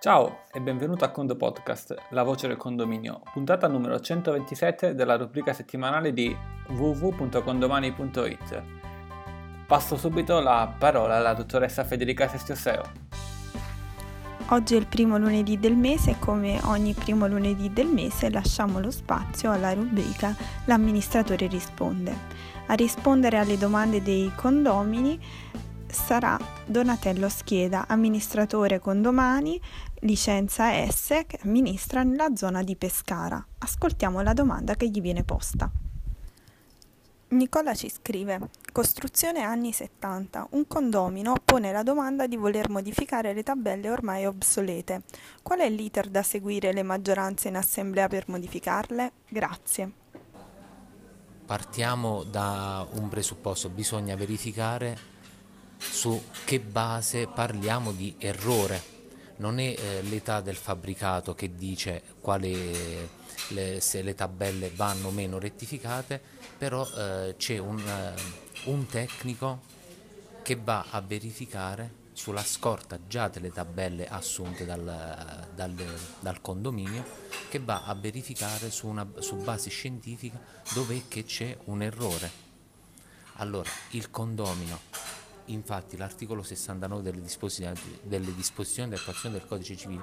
Ciao e benvenuto a Condo Podcast, la voce del condominio, puntata numero 127 della rubrica settimanale di www.condomani.it. Passo subito la parola alla dottoressa Federica Sestiosseo. Oggi è il primo lunedì del mese e come ogni primo lunedì del mese lasciamo lo spazio alla rubrica L'amministratore risponde. A rispondere alle domande dei condomini sarà Donatello Schieda, amministratore condomani, licenza S, che amministra nella zona di Pescara. Ascoltiamo la domanda che gli viene posta. Nicola ci scrive: Costruzione anni 70. Un condomino pone la domanda di voler modificare le tabelle ormai obsolete. Qual è l'iter da seguire le maggioranze in assemblea per modificarle? Grazie. Partiamo da un presupposto, bisogna verificare su che base parliamo di errore. Non è eh, l'età del fabbricato che dice quale, le, se le tabelle vanno o meno rettificate, però eh, c'è un, uh, un tecnico che va a verificare sulla scorta già delle tabelle assunte dal, dal, dal condominio, che va a verificare su, una, su base scientifica dove che c'è un errore. Allora, il condomino Infatti l'articolo 69 delle disposizioni, delle disposizioni di attuazione del codice civile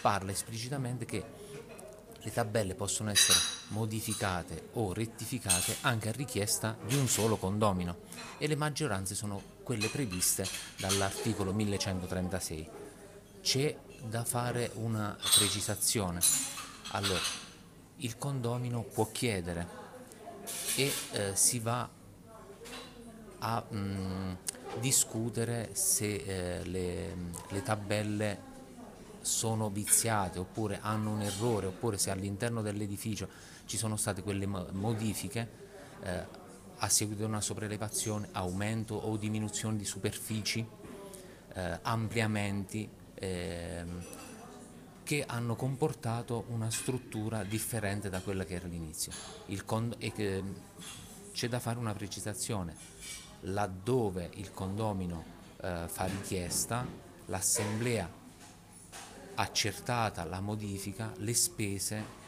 parla esplicitamente che le tabelle possono essere modificate o rettificate anche a richiesta di un solo condomino e le maggioranze sono quelle previste dall'articolo 1136. C'è da fare una precisazione. Allora, il condomino può chiedere e eh, si va a mh, mm, discutere se eh, le, le tabelle sono viziate oppure hanno un errore oppure se all'interno dell'edificio ci sono state quelle modifiche eh, a seguito di una sopraelevazione, aumento o diminuzione di superfici, eh, ampliamenti eh, che hanno comportato una struttura differente da quella che era all'inizio. e c'è da fare una precisazione laddove il condomino eh, fa richiesta, l'assemblea accertata la modifica, le spese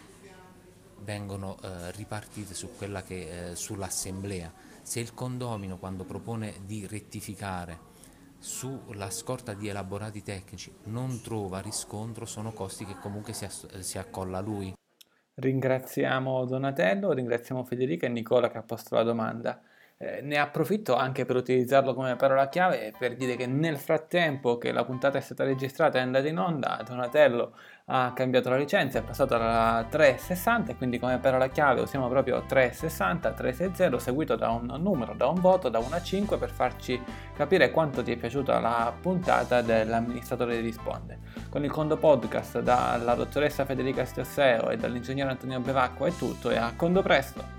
vengono eh, ripartite su che, eh, sull'assemblea. Se il condomino quando propone di rettificare sulla scorta di elaborati tecnici non trova riscontro, sono costi che comunque si, ass- si accolla a lui. Ringraziamo Donatello, ringraziamo Federica e Nicola che ha posto la domanda. Eh, ne approfitto anche per utilizzarlo come parola chiave per dire che nel frattempo che la puntata è stata registrata e andata in onda, Donatello ha cambiato la licenza, è passato alla 360 e quindi come parola chiave usiamo proprio 360, 360 seguito da un numero, da un voto, da 1 a 5 per farci capire quanto ti è piaciuta la puntata dell'amministratore risponde. Con il Condo Podcast dalla dottoressa Federica Stosseo e dall'ingegnere Antonio Bevacqua è tutto e a Condo presto!